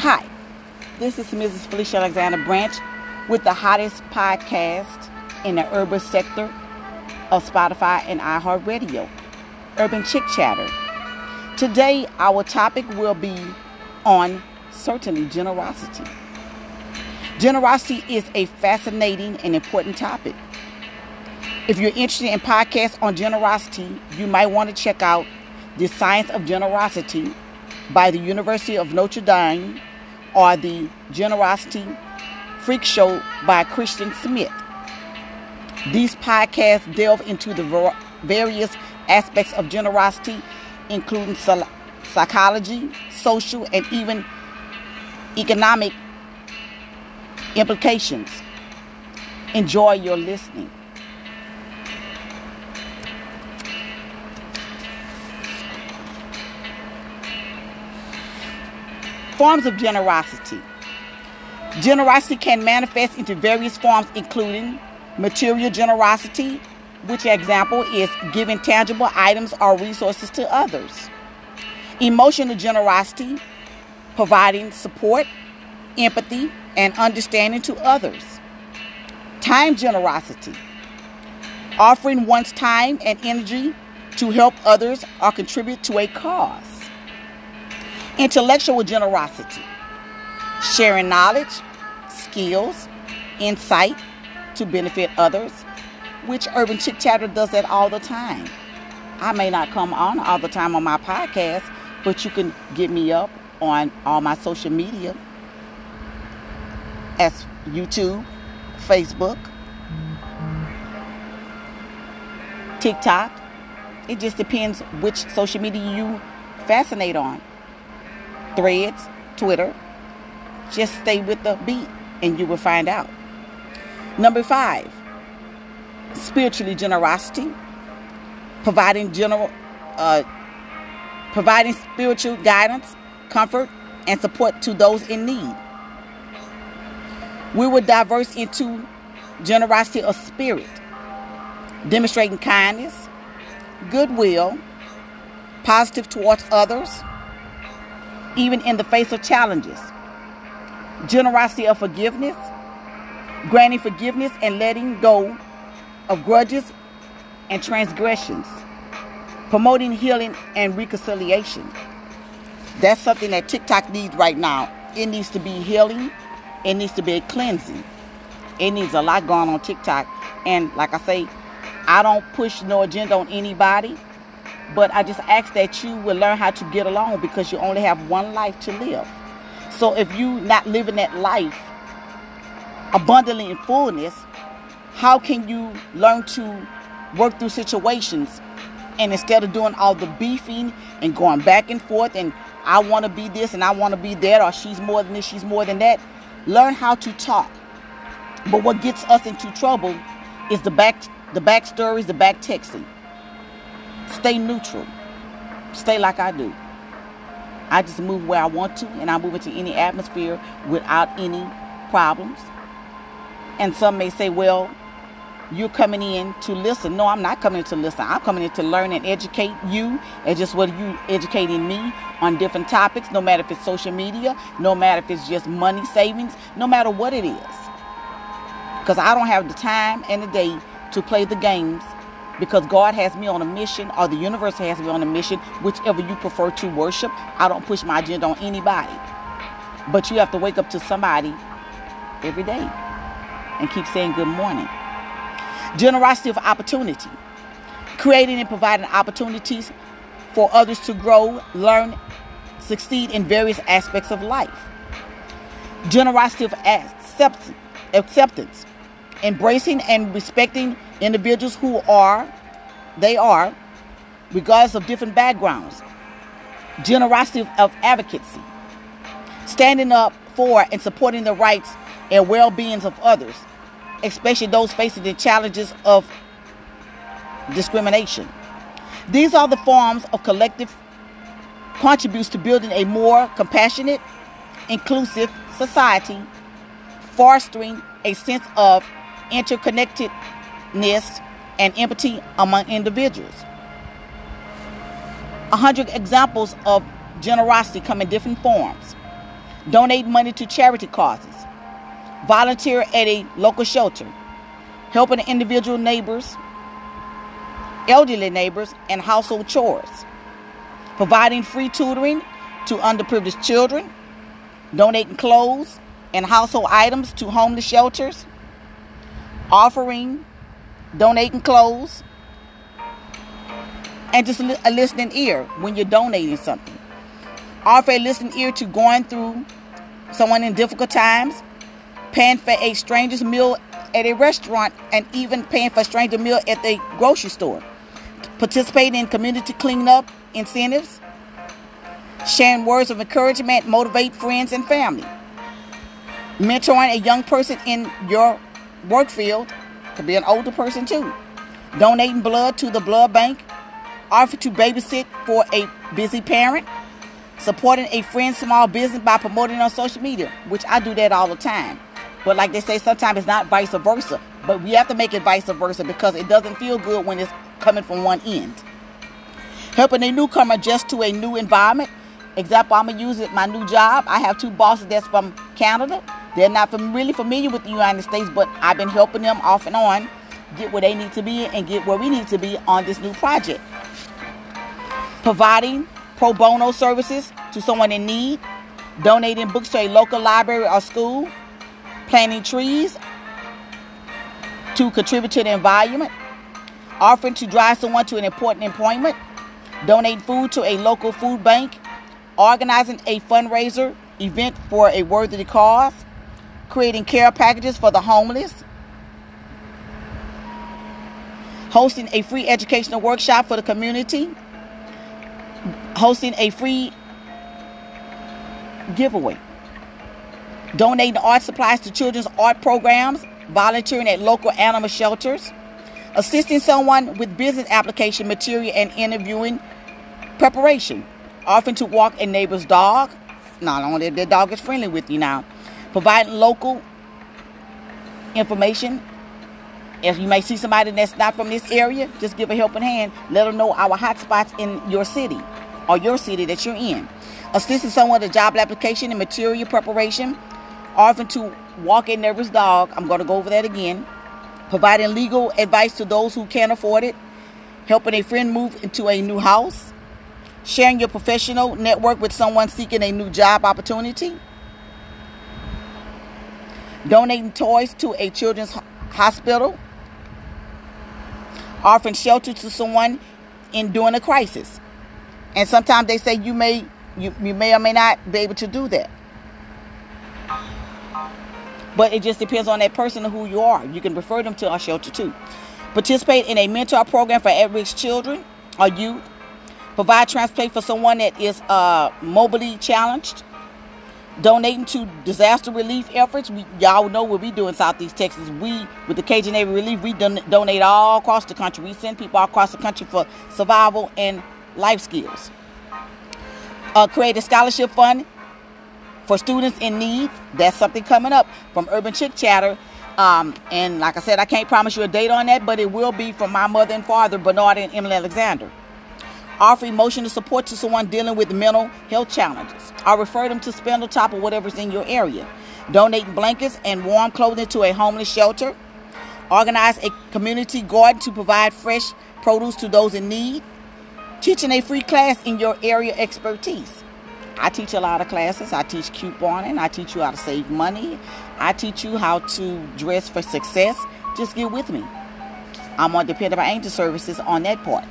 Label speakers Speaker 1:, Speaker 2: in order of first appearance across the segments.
Speaker 1: Hi, this is Mrs. Felicia Alexander Branch with the hottest podcast in the urban sector of Spotify and iHeartRadio, Urban Chick Chatter. Today, our topic will be on certainly generosity. Generosity is a fascinating and important topic. If you're interested in podcasts on generosity, you might want to check out The Science of Generosity by the University of Notre Dame or The Generosity Freak Show by Christian Smith. These podcasts delve into the various aspects of generosity, including psychology, social, and even economic implications. Enjoy your listening. Forms of generosity. Generosity can manifest into various forms, including material generosity, which example is giving tangible items or resources to others. Emotional generosity, providing support, empathy, and understanding to others. Time generosity, offering one's time and energy to help others or contribute to a cause. Intellectual generosity, sharing knowledge, skills, insight to benefit others, which Urban Chick Chatter does that all the time. I may not come on all the time on my podcast, but you can get me up on all my social media as YouTube, Facebook, TikTok. It just depends which social media you fascinate on threads, Twitter. Just stay with the beat and you will find out. Number five, spiritually generosity, providing general, uh, providing spiritual guidance, comfort, and support to those in need. We will diverse into generosity of spirit, demonstrating kindness, goodwill, positive towards others, even in the face of challenges. Generosity of forgiveness, granting forgiveness and letting go of grudges and transgressions, promoting healing and reconciliation. That's something that TikTok needs right now. It needs to be healing, it needs to be a cleansing. It needs a lot going on TikTok. And like I say, I don't push no agenda on anybody. But I just ask that you will learn how to get along because you only have one life to live. So if you not living that life abundantly in fullness, how can you learn to work through situations and instead of doing all the beefing and going back and forth and I want to be this and I want to be that or she's more than this, she's more than that, learn how to talk. But what gets us into trouble is the back the back stories, the back texting. Stay neutral. Stay like I do. I just move where I want to, and I move into any atmosphere without any problems. And some may say, well, you're coming in to listen. No, I'm not coming in to listen. I'm coming in to learn and educate you, and just what you educating me on different topics, no matter if it's social media, no matter if it's just money savings, no matter what it is. Because I don't have the time and the day to play the games because God has me on a mission or the universe has me on a mission, whichever you prefer to worship. I don't push my agenda on anybody. But you have to wake up to somebody every day and keep saying good morning. Generosity of opportunity. Creating and providing opportunities for others to grow, learn, succeed in various aspects of life. Generosity of acceptance. Embracing and respecting individuals who are, they are, regardless of different backgrounds. Generosity of, advocacy. Standing up for and supporting the rights and well beings of others, especially those facing the challenges of discrimination. These are the forms of collective contributes to building a more compassionate, inclusive society, fostering a sense of interconnected and empathy among individuals. A hundred examples of generosity come in different forms. donate money to charity causes, volunteer at a local shelter, helping individual neighbors, elderly neighbors, and household chores, providing free tutoring to underprivileged children, donating clothes and household items to homeless shelters, offering, donating clothes, and just a listening ear when you're donating something. Offer a listening ear to going through someone in difficult times, paying for a stranger's meal at a restaurant, and even paying for a stranger meal at the grocery store. Participating in community cleanup incentives, sharing words of encouragement, motivate friends and family. Mentoring a young person in your work field, could be an older person too. Donating blood to the blood bank, offer to babysit for a busy parent, supporting a friend's small business by promoting on social media, which I do that all the time. But like they say, sometimes it's not vice versa. But we have to make it vice versa because it doesn't feel good when it's coming from one end. Helping a newcomer adjust to a new environment. Example, I'm gonna use it my new job. I have two bosses that's from Canada. They're not really familiar with the United States, but I've been helping them off and on get where they need to be and get where we need to be on this new project. Providing pro bono services to someone in need, donating books to a local library or school, planting trees to contribute to the environment, offering to drive someone to an important appointment, donate food to a local food bank, organizing a fundraiser event for a worthy cause, creating care packages for the homeless, hosting a free educational workshop for the community, hosting a free giveaway, donating art supplies to children's art programs, volunteering at local animal shelters, assisting someone with business application material and interviewing preparation, offering to walk a neighbor's dog. Not only if their dog is friendly with you now, providing local information if you may see somebody that's not from this area, just give a helping hand. Let them know our hot spots in your city or your city that you're in. Assisting someone with a job application and material preparation. Offering to walk a nervous dog. I'm going to go over that again. Providing legal advice to those who can't afford it. Helping a friend move into a new house. Sharing your professional network with someone seeking a new job opportunity. Donating toys to a children's hospital offering shelter to someone in during a crisis. And sometimes they say you may you, you may or may not be able to do that. But it just depends on that person and who you are. You can refer them to our shelter too. Participate in a mentor program for at-risk children or youth. Provide transport for someone that is uh, mobility challenged donating to disaster relief efforts. We, y'all know what we do in Southeast Texas. We, with the Cajun Navy Relief, we don- donate all across the country. We send people all across the country for survival and life skills. Uh, create a scholarship fund for students in need. That's something coming up from Urban Chick Chatter. Um, and like I said, I can't promise you a date on that, but it will be from my mother and father, Bernard and Emily Alexander. Offer emotional support to someone dealing with mental health challenges. Or refer them to Spindletop or whatever's in your area. Donate blankets and warm clothing to a homeless shelter. Organize a community garden to provide fresh produce to those in need. Teaching a free class in your area expertise. I teach a lot of classes. I teach couponing. I teach you how to save money. I teach you how to dress for success. Just get with me. I'm on Dependable Angel Services on that part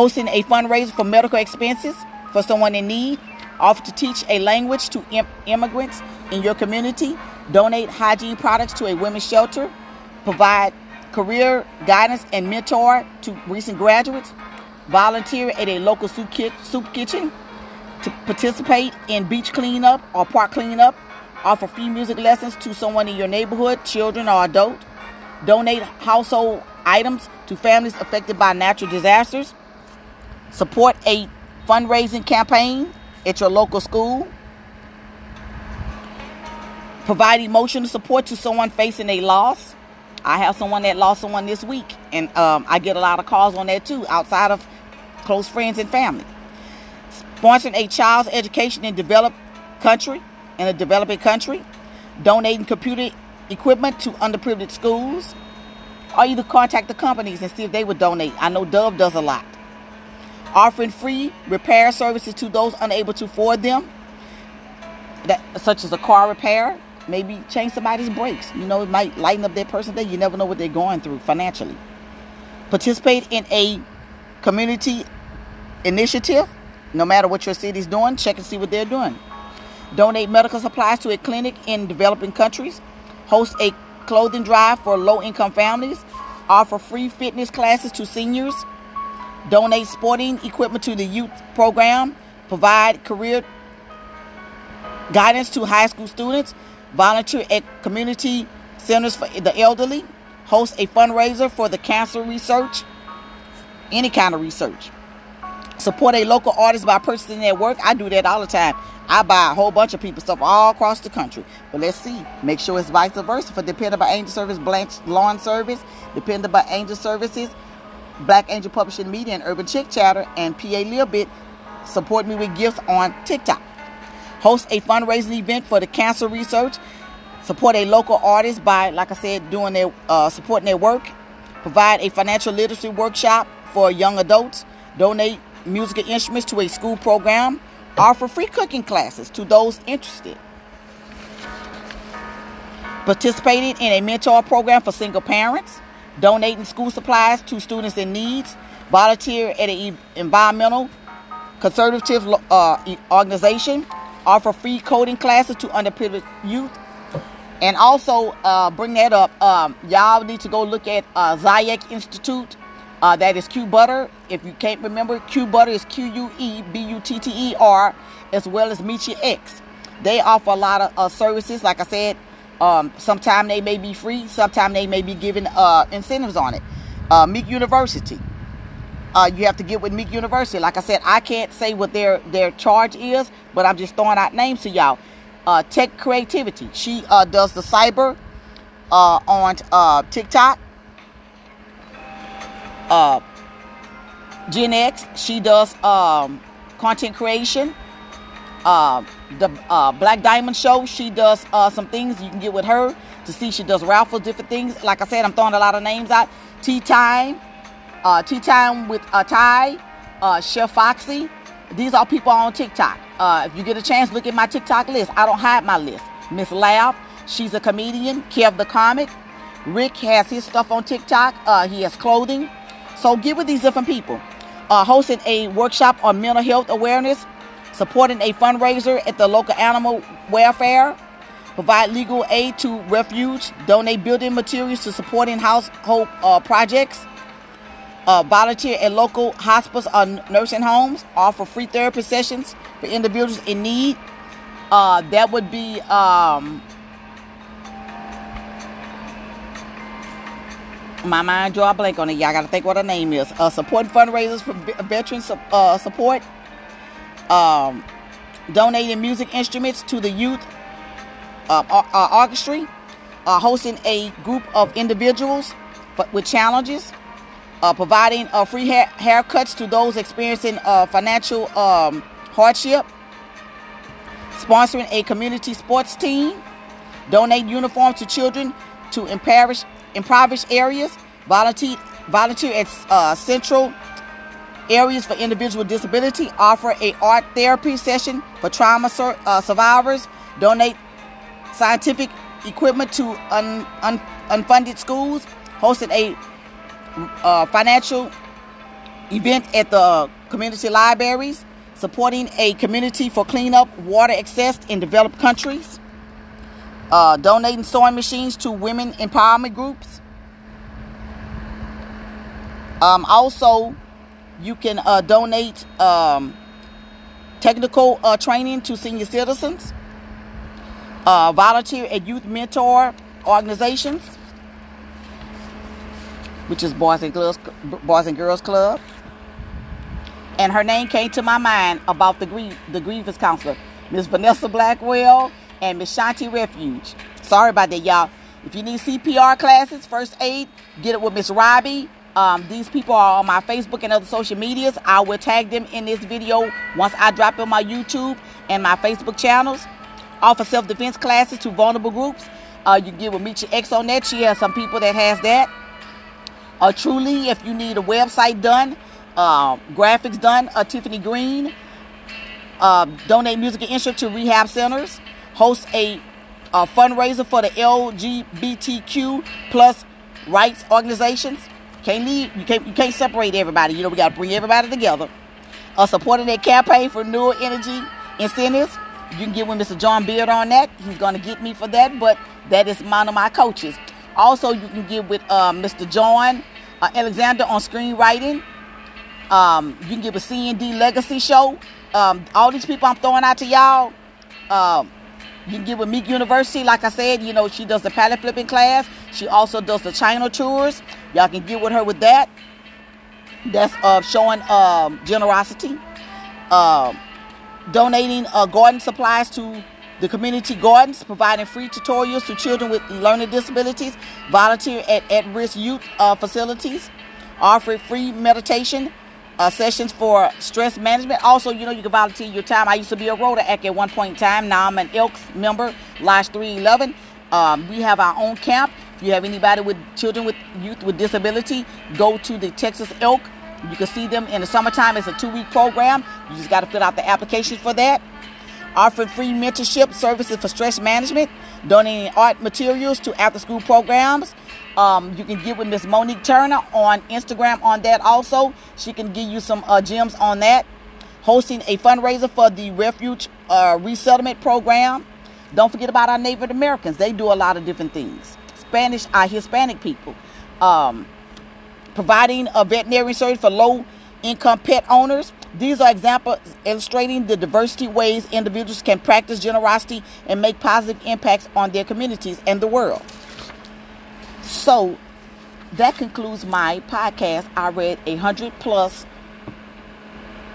Speaker 1: hosting a fundraiser for medical expenses for someone in need, offer to teach a language to Im- immigrants in your community, donate hygiene products to a women's shelter, provide career guidance and mentor to recent graduates, volunteer at a local soup, ki- soup kitchen, to participate in beach cleanup or park cleanup, offer free music lessons to someone in your neighborhood, children or adult, donate household items to families affected by natural disasters, Support a fundraising campaign at your local school. Provide emotional support to someone facing a loss. I have someone that lost someone this week, and um, I get a lot of calls on that too, outside of close friends and family. sponsoring a child's education in developed country, in a developing country, donating computer equipment to underprivileged schools, or either contact the companies and see if they would donate. I know Dove does a lot. Offering free repair services to those unable to afford them, that, such as a car repair, maybe change somebody's brakes. You know, it might lighten up their person day. You never know what they're going through financially. Participate in a community initiative. No matter what your city's doing, check and see what they're doing. Donate medical supplies to a clinic in developing countries. Host a clothing drive for low income families. Offer free fitness classes to seniors. Donate sporting equipment to the youth program. Provide career guidance to high school students. Volunteer at community centers for the elderly. Host a fundraiser for the cancer research. Any kind of research. Support a local artist by purchasing their work. I do that all the time. I buy a whole bunch of people stuff all across the country. But let's see. Make sure it's vice versa. For Dependable Angel Service, Blanche Lawn Service, Dependable Angel Services, Black Angel Publishing Media, and Urban Chick Chatter, and PA Little Bit. Support me with gifts on TikTok. Host a fundraising event for the cancer research. Support a local artist by, like I said, doing their uh, supporting their work. Provide a financial literacy workshop for young adults. Donate musical instruments to a school program offer free cooking classes to those interested. Participating in a mentor program for single parents, donating school supplies to students in needs, volunteer at an environmental conservative uh, organization, offer free coding classes to underprivileged youth, and also uh, bring that up. Um, y'all need to go look at uh, Zayek Institute uh, that is Q Butter. If you can't remember, Q Butter is Q U E B U T T E R, as well as Meet Your X. They offer a lot of uh, services. Like I said, um, sometimes they may be free, sometimes they may be giving uh, incentives on it. Uh, Meek University. Uh, you have to get with Meek University. Like I said, I can't say what their their charge is, but I'm just throwing out names to y'all. Uh, Tech Creativity. She uh, does the cyber uh, on uh, TikTok uh, Gen X. She does um, content creation. The uh, Black Diamond Show. She does uh, some things you can get with her to see. She does raffles, different things. Like I said, I'm throwing a lot of names out. Tea Time, uh, Tea Time with uh, Ty, uh, Chef Foxy. These are people on TikTok. Uh, if you get a chance, look at my TikTok list. I don't hide my list. Miss Laugh, she's a comedian. Kev the Comic. Rick has his stuff on TikTok. Uh, he has clothing. So get with these different people. Hosting a workshop on mental health awareness, supporting a fundraiser at the local animal welfare, provide legal aid to refuge, donate building materials to supporting household uh, projects, uh, volunteer at local hospitals or nursing homes, offer free therapy sessions for individuals in need. Uh, that would be um, my mind draw a blank on it. Y'all got to think what her name is. Uh, supporting fundraisers for veteran uh, support. Um, donating music instruments to the youth uh, uh, orchestra. Uh, hosting a group of individuals with challenges. Uh, providing uh, free hair- haircuts to those experiencing uh, financial um, hardship. Sponsoring a community sports team. Donate uniforms to children to impoverish impoverished areas, volunteer, volunteer at central areas for individuals with disability, offer a art therapy session for trauma sur- uh, survivors, donate scientific equipment to un- un- unfunded schools, hosted a uh, financial event at the community libraries, supporting a community for cleanup water access in developed countries, uh, donating sewing machines to women empowerment groups. Um, also, you can uh, donate um, technical uh, training to senior citizens, uh, volunteer at youth mentor organizations, which is Boys and Girls Boys and Girls Club. And her name came to my mind about the the grievance counselor, Miss Vanessa Blackwell and Miss Shanti Refuge. Sorry about that, y'all. If you need CPR classes, first aid, get it with Miss Robbie Um, these people are on my Facebook and other social medias. I will tag them in this video once I drop it on my YouTube and my Facebook channels. Offer self-defense classes to vulnerable groups. Uh, you get with Meet Your Ex on that. She has some people that has that. Uh, truly, if you need a website done, uh, graphics done, uh, Tiffany Green. Uh, donate music and instrument to rehab centers. Host a, a fundraiser for the LGBTQ plus rights organizations. Can't leave, you can't you can't separate everybody. You know we gotta bring everybody together. Uh, supporting that campaign for renewable energy incentives. You can get with Mr. John Beard on that. He's gonna get me for that, but that is one of my coaches. Also, you can get with uh, Mr. John uh, Alexander on screenwriting. Um, you can get with CND Legacy Show. Um, all these people I'm throwing out to y'all. Um, you can get with Meek University. Like I said, you know, she does the palette flipping class. She also does the China tours. Y'all can get with her with that. That's uh, showing um, generosity. Uh, donating uh, garden supplies to the community gardens, providing free tutorials to children with learning disabilities, volunteer at at risk youth uh, facilities, offering free meditation uh, sessions for stress management. Also, you know, you can volunteer your time. I used to be a Rotaract at one point in time. Now I'm an Elks member, Lodge 311. Um, we have our own camp. If you have anybody with children with youth with disability, go to the Texas Elk. You can see them in the summertime. It's a two-week program. You just got to fill out the application for that. Offering free mentorship services for stress management, donating art materials to after-school programs, um, you can get with Miss Monique Turner on Instagram on that also. She can give you some uh, gems on that. Hosting a fundraiser for the Refuge uh, Resettlement Program. Don't forget about our Native Americans. They do a lot of different things. Spanish, our Hispanic people. Um, providing a veterinary service for low income pet owners. These are examples illustrating the diversity ways individuals can practice generosity and make positive impacts on their communities and the world. So that concludes my podcast. I read a hundred plus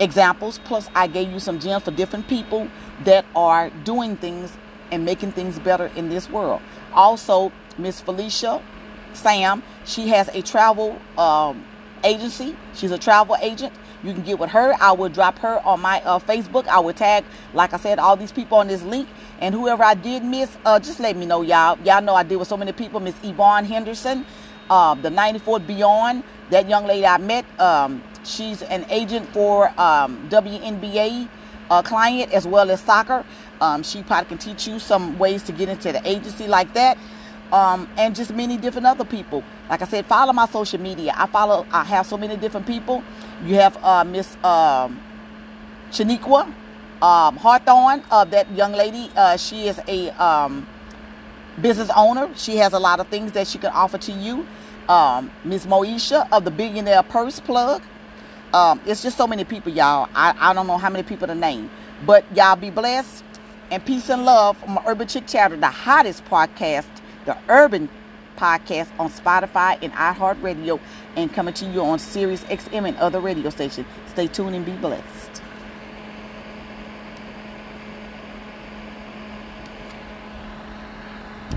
Speaker 1: examples, plus I gave you some gems for different people that are doing things and making things better in this world. Also, Miss Felicia Sam, she has a travel um, agency. She's a travel agent. You can get with her. I will drop her on my uh, Facebook. I will tag, like I said, all these people on this link. And whoever I did miss, uh, just let me know, y'all. Y'all know I did with so many people. Miss Yvonne Henderson, uh, the 94th Beyond, that young lady I met. Um, she's an agent for um, WNBA uh, client as well as soccer. Um, she probably can teach you some ways to get into the agency like that. Um, and just many different other people. Like I said, follow my social media. I follow. I have so many different people. You have uh, Miss um, Shaniqua um, Hawthorne, uh, that young lady. Uh, she is a um, business owner. She has a lot of things that she can offer to you. Um, Miss Moesha of the Billionaire Purse Plug. Um, it's just so many people, y'all. I, I don't know how many people to name. But y'all be blessed. And peace and love from my Urban Chick Chatter, the hottest podcast, the Urban podcast on Spotify and iHeartRadio and coming to you on Sirius XM and other radio stations. Stay tuned and be blessed.